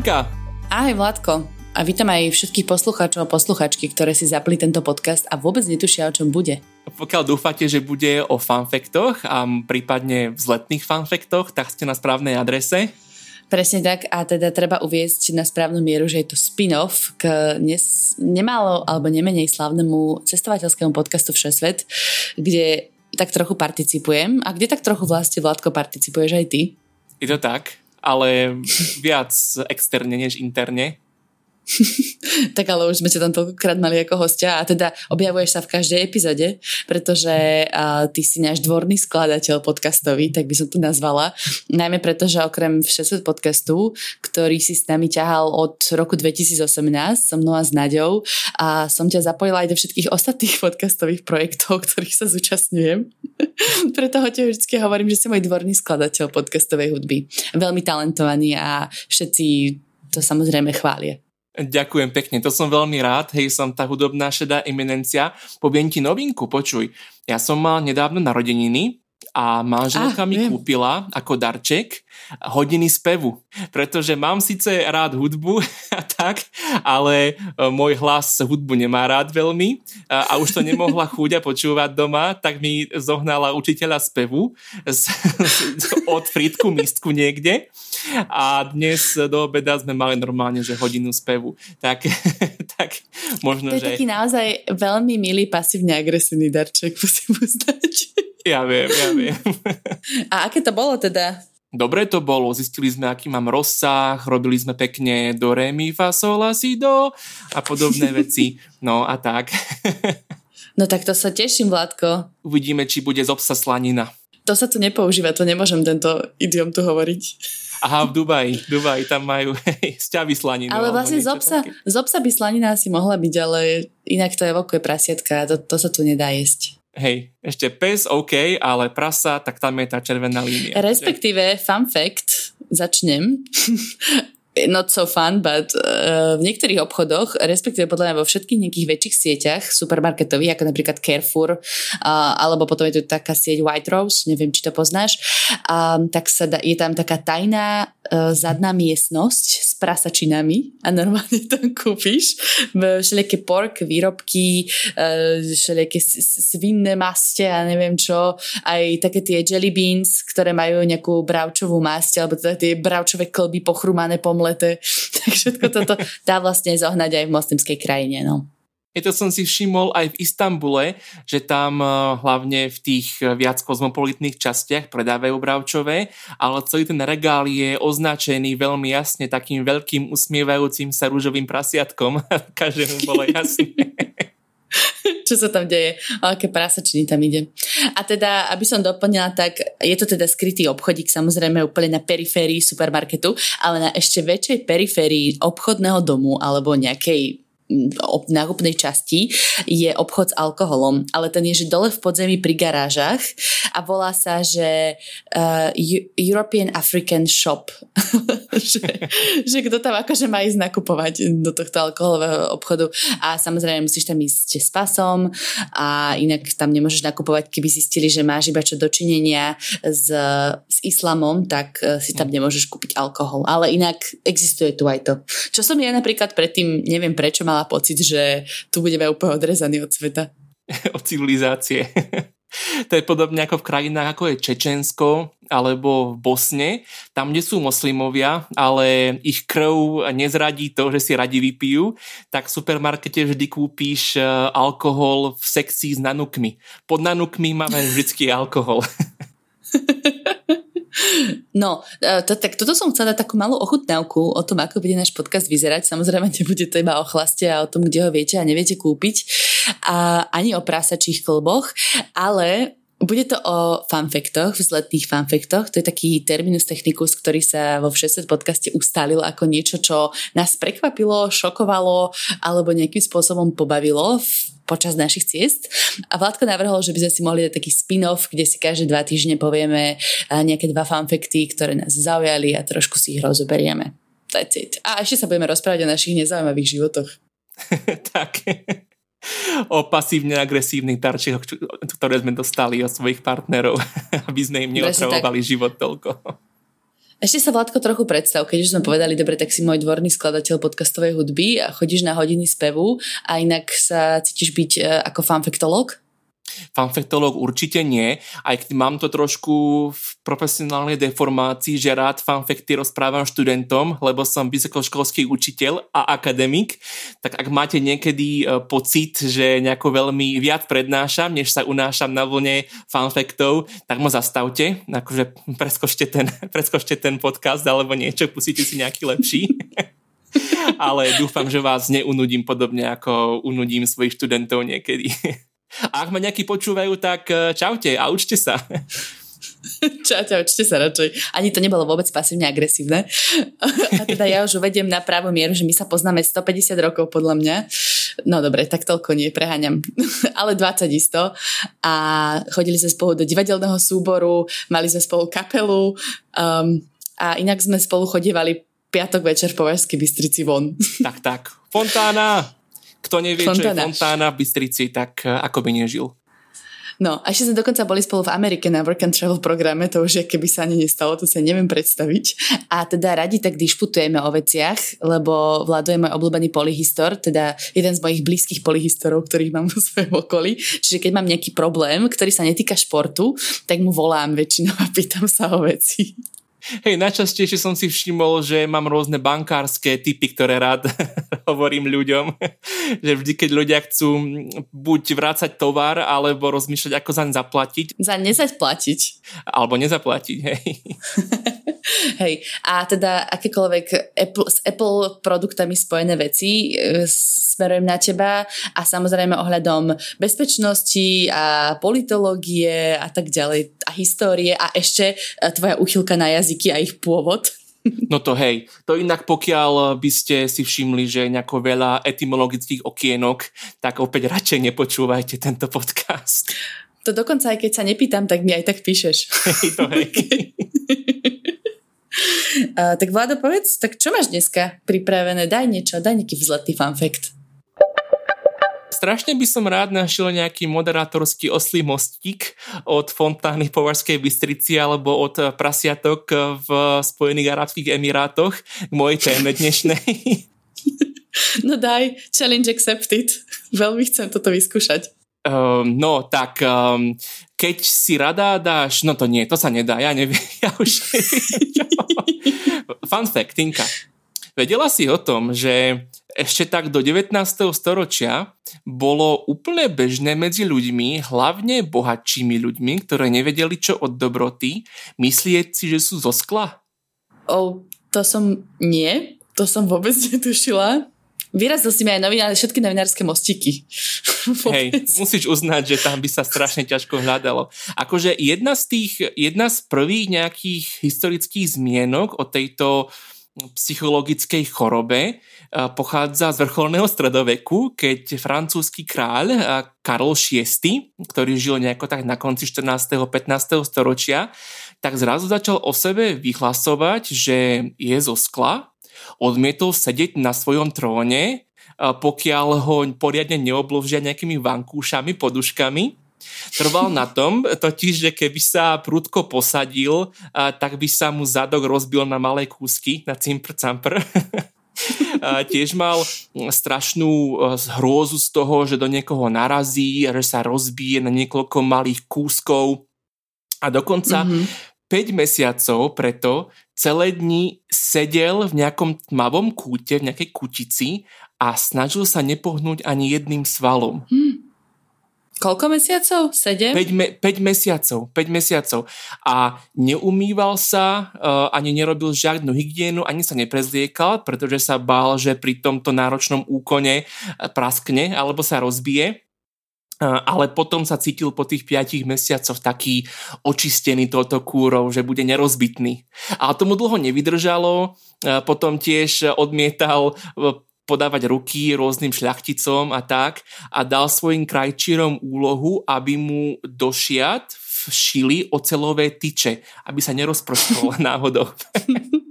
Katinka. Ahoj Vládko. A vítam aj všetkých poslucháčov a posluchačky, ktoré si zapli tento podcast a vôbec netušia, o čom bude. Pokiaľ dúfate, že bude o fanfektoch a prípadne vzletných fanfektoch, tak ste na správnej adrese. Presne tak a teda treba uviezť na správnu mieru, že je to spin-off k nes- nemálo alebo nemenej slavnému cestovateľskému podcastu Všesvet, kde tak trochu participujem a kde tak trochu vlastne Vládko participuješ aj ty. Je to tak, ale viac externe než interne. tak ale už sme ťa tam toľkokrát mali ako hostia a teda objavuješ sa v každej epizóde, pretože uh, ty si náš dvorný skladateľ podcastový, tak by som to nazvala. Najmä preto, že okrem všetkého podcastu, ktorý si s nami ťahal od roku 2018 so mnou a s Naďou a som ťa zapojila aj do všetkých ostatných podcastových projektov, ktorých sa zúčastňujem. preto ho ti vždy hovorím, že si môj dvorný skladateľ podcastovej hudby. Veľmi talentovaný a všetci to samozrejme chvália. Ďakujem pekne, to som veľmi rád, hej, som tá hudobná šedá eminencia. Poviem ti novinku, počuj. Ja som mal nedávno narodeniny a manželka ah, mi viem. kúpila ako darček hodiny spevu, pretože mám síce rád hudbu a tak, ale e, môj hlas hudbu nemá rád veľmi a, a už to nemohla chúďa počúvať doma, tak mi zohnala učiteľa spevu z, z, od Fritku mistku niekde a dnes do obeda sme mali normálne, že hodinu spevu. Tak, tak možno, to je že... taký naozaj veľmi milý pasívne agresívny darček, musím uznať. Ja viem, ja viem. A aké to bolo teda? Dobre to bolo, zistili sme, aký mám rozsah, robili sme pekne do re, mi, fa, sol, la, si, do a podobné veci. No a tak. no tak to sa teším, Vládko. Uvidíme, či bude z obsa slanina. To sa tu nepoužíva, to nemôžem tento idiom tu hovoriť. Aha, v Dubaji, Dubaji, tam majú sťavy slaninu. Ale vlastne z obsa, z obsa by slanina asi mohla byť, ale inak to je veľké prasiatka, to, to sa tu nedá jesť. Hej, ešte pes OK, ale prasa, tak tam je tá červená línia. Respektíve, fun fact, začnem. not so fun, but uh, v niektorých obchodoch, respektíve podľa mňa vo všetkých nejakých väčších sieťach supermarketových, ako napríklad Carrefour, uh, alebo potom je tu taká sieť White Rose, neviem, či to poznáš, um, tak sa da, je tam taká tajná uh, zadná miestnosť s prasačinami a normálne tam kúpiš. Všelijaké pork, výrobky, uh, všelijaké svinné maste a neviem čo, aj také tie jelly beans, ktoré majú nejakú bravčovú masť, alebo teda tie bravčové klby pochrumané po mlete. Tak všetko toto dá vlastne zohnať aj v moslimskej krajine. No. Je to som si všimol aj v Istambule, že tam eh, hlavne v tých eh, viac kozmopolitných častiach predávajú bravčové, ale celý ten regál je označený veľmi jasne takým veľkým usmievajúcim sa rúžovým prasiatkom. Každému bolo jasné. čo sa tam deje, o aké prasačiny tam ide. A teda, aby som doplnila, tak je to teda skrytý obchodík, samozrejme úplne na periférii supermarketu, ale na ešte väčšej periférii obchodného domu alebo nejakej nákupnej časti je obchod s alkoholom, ale ten je že dole v podzemí pri garážach a volá sa, že uh, European African Shop. že, že kto tam akože má ísť nakupovať do tohto alkoholového obchodu a samozrejme musíš tam ísť s pasom a inak tam nemôžeš nakupovať, keby zistili, že máš iba čo dočinenia s, s islamom, tak uh, si tam nemôžeš kúpiť alkohol. Ale inak existuje tu aj to. Čo som ja napríklad predtým, neviem prečo, mala mala pocit, že tu budeme úplne odrezaní od sveta. od civilizácie. to je podobne ako v krajinách ako je Čečensko alebo v Bosne, tam, kde sú moslimovia, ale ich krv nezradí to, že si radi vypijú, tak v supermarkete vždy kúpíš e, alkohol v sekcii s nanukmi. Pod nanukmi máme vždycky alkohol. No, e, to, tak toto som chcela dať takú malú ochutnávku o tom, ako bude náš podcast vyzerať. Samozrejme, nebude to iba o chlaste a o tom, kde ho viete a neviete kúpiť. A ani o prásačích klboch, ale bude to o fanfektoch, vzletných fanfektoch. To je taký terminus technicus, ktorý sa vo všetkých podcaste ustalil ako niečo, čo nás prekvapilo, šokovalo alebo nejakým spôsobom pobavilo počas našich ciest. A Vládko navrhol, že by sme si mohli dať taký spin-off, kde si každé dva týždne povieme nejaké dva fanfekty, ktoré nás zaujali a trošku si ich rozoberieme. That's it. A ešte sa budeme rozprávať o našich nezaujímavých životoch. tak o pasívne-agresívnych darčekoch, ktoré sme dostali od svojich partnerov, aby sme im neotravovali život toľko. Ešte sa Vládko trochu predstav, keď už sme povedali, dobre, tak si môj dvorný skladateľ podcastovej hudby a chodíš na hodiny spevu a inak sa cítiš byť e, ako fanfektolog? Fanfektolog určite nie, aj keď mám to trošku v profesionálnej deformácii, že rád fanfekty rozprávam študentom, lebo som vysokoškolský učiteľ a akademik, tak ak máte niekedy e, pocit, že nejako veľmi viac prednášam, než sa unášam na vlne fanfektov, tak ma zastavte, akože preskočte ten, preskočte ten podcast alebo niečo, pustite si nejaký lepší. Ale dúfam, že vás neunudím podobne, ako unudím svojich študentov niekedy. A ak ma nejakí počúvajú, tak e, čaute a učte sa. Čaute, učte sa radšej. Ani to nebolo vôbec pasívne agresívne. A teda ja už uvediem na pravú mieru, že my sa poznáme 150 rokov podľa mňa. No dobre, tak toľko nie, preháňam. Ale 20 isto. A chodili sme spolu do divadelného súboru, mali sme spolu kapelu um, a inak sme spolu chodívali piatok večer po Vašskej Bystrici von. Tak, tak. Fontána! Kto nevie, Fontána. čo je Fontána v Bystrici, tak eh, ako by nežil. No, a ešte sme dokonca boli spolu v Amerike na Work and Travel programe, to už je, keby sa ani nestalo, to sa neviem predstaviť. A teda radi tak dišputujeme o veciach, lebo Vlado je môj obľúbený polyhistor, teda jeden z mojich blízkych polyhistorov, ktorých mám vo svojom okolí. Čiže keď mám nejaký problém, ktorý sa netýka športu, tak mu volám väčšinou a pýtam sa o veci. Hej, najčastejšie som si všimol, že mám rôzne bankárske typy, ktoré rád hovorím ľuďom. že vždy, keď ľudia chcú buď vrácať tovar, alebo rozmýšľať, ako zaň zaplatiť. Za nezaplatiť. Alebo nezaplatiť, hej. Hej, a teda akékoľvek Apple, s Apple produktami spojené veci e, smerujem na teba a samozrejme ohľadom bezpečnosti a politológie a tak ďalej a histórie a ešte e, tvoja uchylka na jazyky a ich pôvod. No to hej, to inak pokiaľ by ste si všimli, že nejako veľa etymologických okienok, tak opäť radšej nepočúvajte tento podcast. To dokonca aj keď sa nepýtam, tak mi aj tak píšeš. Hej, to hej. Uh, tak Vlado, povedz, tak čo máš dneska pripravené? Daj niečo, daj nejaký vzletný fun fact. Strašne by som rád našiel nejaký moderátorský oslý mostík od Fontány po Varskej Bystrici alebo od prasiatok v Spojených Arabských Emirátoch k mojej téme dnešnej. No daj, challenge accepted. Veľmi chcem toto vyskúšať. Um, no, tak um, keď si rada dáš, no to nie, to sa nedá, ja neviem, ja už Fun fact, Tinka. Vedela si o tom, že ešte tak do 19. storočia bolo úplne bežné medzi ľuďmi, hlavne bohatšími ľuďmi, ktoré nevedeli čo od dobroty, myslieť si, že sú zo skla? O, to som nie, to som vôbec netušila. Vyrazil si mi aj novinár, všetky novinárske mostiky. Hej, musíš uznať, že tam by sa strašne ťažko hľadalo. Akože jedna z tých, jedna z prvých nejakých historických zmienok o tejto psychologickej chorobe eh, pochádza z vrcholného stredoveku, keď francúzsky kráľ eh, Karol VI, ktorý žil nejako tak na konci 14. 15. storočia, tak zrazu začal o sebe vyhlasovať, že je zo skla odmietol sedieť na svojom tróne, pokiaľ ho poriadne neobložia nejakými vankúšami, poduškami. Trval na tom, totiž, že keby sa prudko posadil, tak by sa mu zadok rozbil na malé kúsky, na cimpr-campr. tiež mal strašnú hrôzu z toho, že do niekoho narazí, že sa rozbije na niekoľko malých kúskov. A dokonca mm-hmm. 5 mesiacov preto celé dni sedel v nejakom tmavom kúte, v nejakej kutici a snažil sa nepohnúť ani jedným svalom. Hmm. Koľko mesiacov? 7? 5, me, 5 mesiacov. 5 mesiacov. A neumýval sa, uh, ani nerobil žiadnu hygienu, ani sa neprezliekal, pretože sa bál, že pri tomto náročnom úkone praskne alebo sa rozbije ale potom sa cítil po tých 5 mesiacoch taký očistený touto kúrou, že bude nerozbitný. Ale tomu dlho nevydržalo, potom tiež odmietal podávať ruky rôznym šľachticom a tak a dal svojim krajčírom úlohu, aby mu do šiat všili ocelové tyče, aby sa nerozprskol náhodou.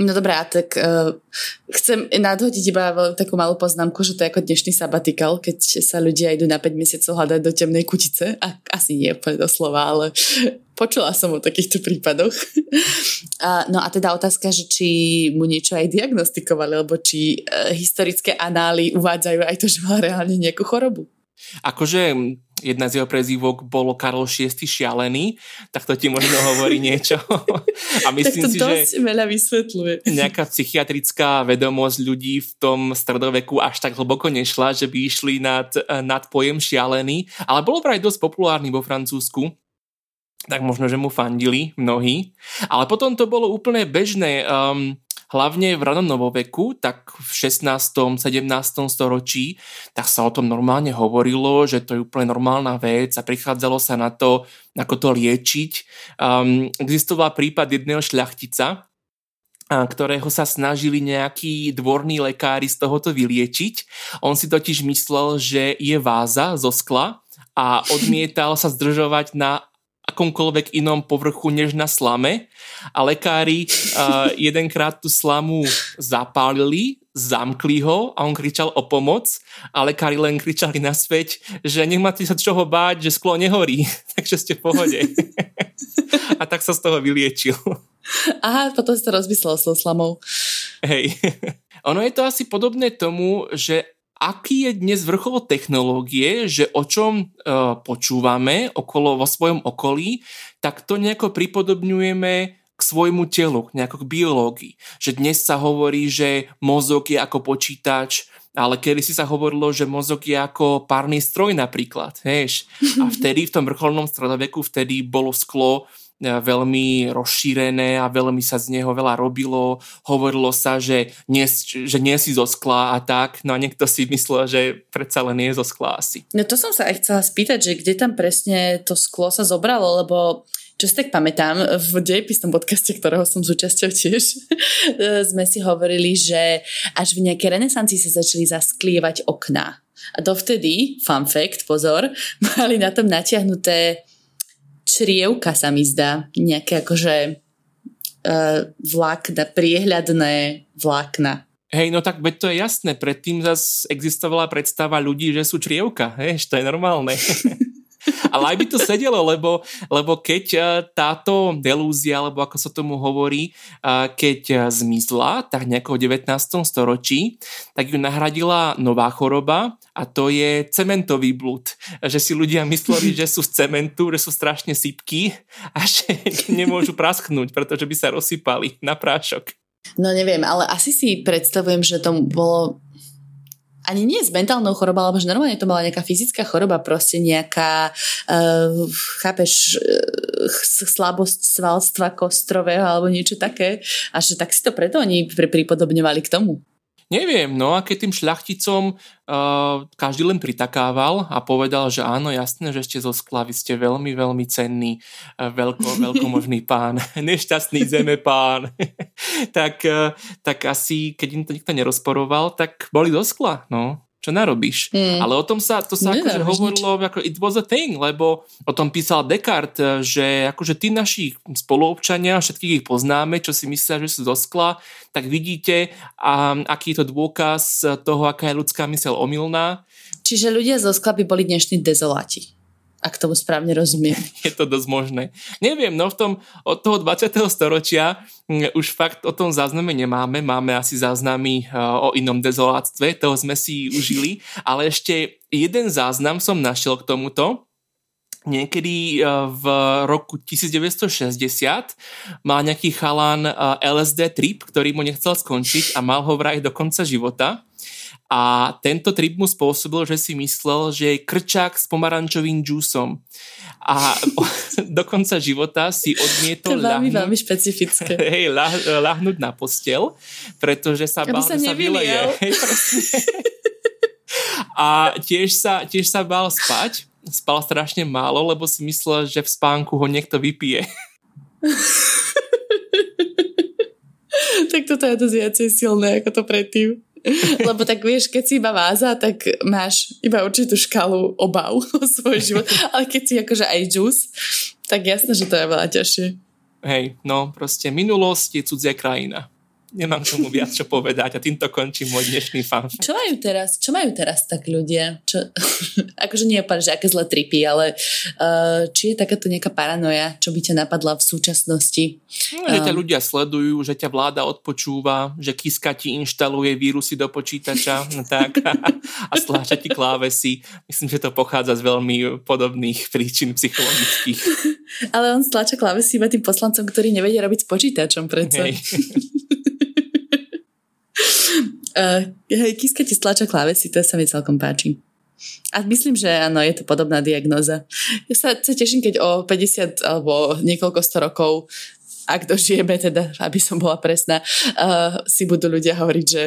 No dobrá, tak uh, chcem nadhodiť iba takú malú poznámku, že to je ako dnešný sabatikal, keď sa ľudia idú na 5 mesiacov hľadať do temnej kutice. A, asi nie úplne doslova, ale počula som o takýchto prípadoch. A, no a teda otázka, že či mu niečo aj diagnostikovali, alebo či e, historické anály uvádzajú aj to, že mal reálne nejakú chorobu. Akože jedna z jeho prezývok bolo Karol VI šialený, tak to ti možno hovorí niečo. A myslím tak to si, dosť že veľa vysvetľuje. Nejaká psychiatrická vedomosť ľudí v tom stredoveku až tak hlboko nešla, že by išli nad, nad pojem šialený, ale bolo vraj dosť populárny vo Francúzsku tak možno, že mu fandili mnohí. Ale potom to bolo úplne bežné. Um, hlavne v ranom novoveku, tak v 16. 17. storočí, tak sa o tom normálne hovorilo, že to je úplne normálna vec a prichádzalo sa na to, ako to liečiť. Um, existoval prípad jedného šľachtica, ktorého sa snažili nejakí dvorní lekári z tohoto vyliečiť. On si totiž myslel, že je váza zo skla a odmietal sa zdržovať na akomkoľvek inom povrchu než na slame a lekári uh, jedenkrát tú slamu zapálili, zamkli ho a on kričal o pomoc a lekári len kričali naspäť, že nemáte sa čoho báť, že sklo nehorí, takže ste v pohode. a tak sa z toho vyliečil. Aha, potom si to rozmyslel s tou slamou. Hej. Ono je to asi podobné tomu, že aký je dnes vrchol technológie, že o čom uh, počúvame okolo vo svojom okolí, tak to nejako pripodobňujeme k svojmu telu, nejako k biológii. Že dnes sa hovorí, že mozog je ako počítač, ale kedy si sa hovorilo, že mozog je ako párny stroj napríklad, Hež. A vtedy v tom vrcholnom stredoveku, vtedy bolo sklo E, veľmi rozšírené a veľmi sa z neho veľa robilo. Hovorilo sa, že nie, že nie si zo skla a tak, no a niekto si myslel, že predsa len nie je zo skla asi. No to som sa aj chcela spýtať, že kde tam presne to sklo sa zobralo, lebo čo si tak pamätám, v dejepisnom podcaste, ktorého som súčasťou tiež, sme si hovorili, že až v nejakej renesancii sa začali zasklievať okná. A dovtedy, fun fact, pozor, mali na tom natiahnuté črievka sa mi zdá. Nejaké akože uh, vlákna, priehľadné vlákna. Hej, no tak veď to je jasné, predtým zase existovala predstava ľudí, že sú črievka, hej, to je normálne. Ale aj by to sedelo, lebo, lebo keď e, táto delúzia, alebo ako sa tomu hovorí, e, keď e, zmizla, tak nejako v 19. storočí, tak ju nahradila nová choroba a to je cementový blúd. Že si ľudia mysleli, že sú z cementu, že sú strašne sypky a že nemôžu prasknúť, pretože by sa rozsypali na prášok. No neviem, ale asi si predstavujem, že to bolo ani nie s mentálnou chorobou, alebo že normálne to bola nejaká fyzická choroba, proste nejaká, uh, chápeš, uh, slabosť svalstva kostrového alebo niečo také. A že tak si to preto oni pripodobňovali k tomu. Neviem, no a keď tým šľachticom uh, každý len pritakával a povedal, že áno, jasné, že ste zo skla, vy ste veľmi, veľmi cenný, uh, veľko, veľkomožný pán, nešťastný zeme pán, tak, uh, tak asi, keď im to nikto nerozporoval, tak boli zo skla, no čo narobíš. Mm. Ale o tom sa, to sa akože hovorilo, ako it was a thing, lebo o tom písal Descartes, že akože tí naši spoluobčania, všetkých ich poznáme, čo si myslia, že sú zo skla, tak vidíte, a, aký je to dôkaz toho, aká je ľudská mysel omylná. Čiže ľudia zo skla by boli dnešní dezoláti ak tomu správne rozumiem. Je to dosť možné. Neviem, no v tom od toho 20. storočia mm, už fakt o tom zázname nemáme, máme asi záznamy eh, o inom dezoláctve, toho sme si užili, ale ešte jeden záznam som našiel k tomuto, Niekedy eh, v roku 1960 mal nejaký chalán eh, LSD trip, ktorý mu nechcel skončiť a mal ho vraj do konca života. A tento trip mu spôsobil, že si myslel, že je krčák s pomarančovým džúsom. A do konca života si odmietol to veľmi, veľmi špecifické. Hej, lah, lahnúť na postel, pretože sa bál, že sa vyleje. Hej, a tiež sa, tiež sa bál spať. Spal strašne málo, lebo si myslel, že v spánku ho niekto vypije. tak toto je dosť viacej silné ako to predtým. Lebo tak vieš, keď si iba váza, tak máš iba určitú škálu obav o svoj život. Ale keď si akože aj džus, tak jasné, že to je veľa ťažšie. Hej, no proste minulosť je cudzia krajina. Nemám tomu viac čo povedať a týmto končím môj dnešný fan. Čo majú teraz? Čo majú teraz tak ľudia? Čo, akože nie je že aké zlé tripy, ale uh, či je takáto nejaká paranoja, čo by ťa napadla v súčasnosti? No, že ťa ľudia sledujú, že ťa vláda odpočúva, že Kiska ti inštaluje vírusy do počítača no tak, a stláča ti klávesy. Myslím, že to pochádza z veľmi podobných príčin psychologických. Ale on stláča klávesy iba tým poslancom, ktorí nevedia robiť s počítačom predsa. Hej. Uh, hej, Kiska ti stláča klávesy, to sa mi celkom páči. A myslím, že áno, je to podobná diagnoza. Ja sa, sa teším, keď o 50 alebo niekoľko sto rokov, ak dožijeme teda, aby som bola presná, uh, si budú ľudia hovoriť, že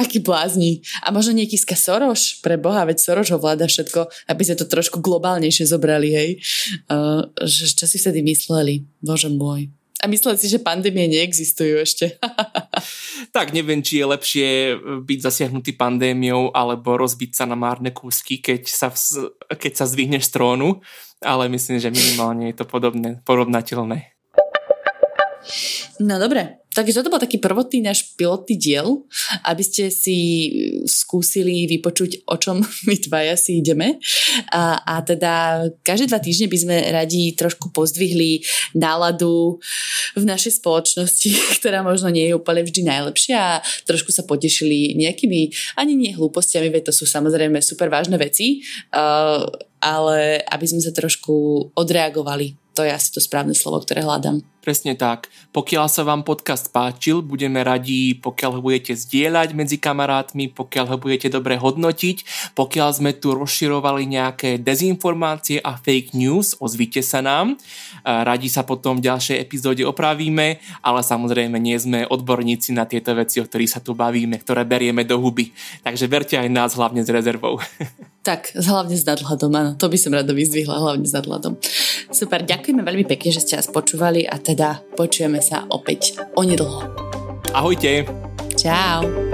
aký blázni. A možno nejaký Soroš, pre Boha, veď Soroš ovláda všetko, aby sa to trošku globálnejšie zobrali, hej. Uh, že, čo si vtedy mysleli? Bože môj. A mysleli si, že pandémie neexistujú ešte. tak neviem, či je lepšie byť zasiahnutý pandémiou alebo rozbiť sa na márne kúsky, keď sa, keď sa zdvihneš z trónu, ale myslím, že minimálne je to podobné, porovnateľné. No dobre, Takže toto bol taký prvotný náš pilotný diel, aby ste si skúsili vypočuť, o čom my dvaja si ideme. A, a teda každé dva týždne by sme radi trošku pozdvihli náladu v našej spoločnosti, ktorá možno nie je úplne vždy najlepšia a trošku sa potešili nejakými, ani nie hlúpostiami, veď to sú samozrejme super vážne veci, ale aby sme sa trošku odreagovali to je asi to správne slovo, ktoré hľadám. Presne tak. Pokiaľ sa vám podcast páčil, budeme radi, pokiaľ ho budete zdieľať medzi kamarátmi, pokiaľ ho budete dobre hodnotiť, pokiaľ sme tu rozširovali nejaké dezinformácie a fake news, ozvite sa nám. Radi sa potom v ďalšej epizóde opravíme, ale samozrejme nie sme odborníci na tieto veci, o ktorých sa tu bavíme, ktoré berieme do huby. Takže verte aj nás hlavne s rezervou. Tak, hlavne s nadhľadom, áno. To by som rado vyzdvihla, hlavne s nadhľadom. Super, ďakujeme veľmi pekne, že ste nás počúvali a teda počujeme sa opäť onedlho. Ahojte. Čau.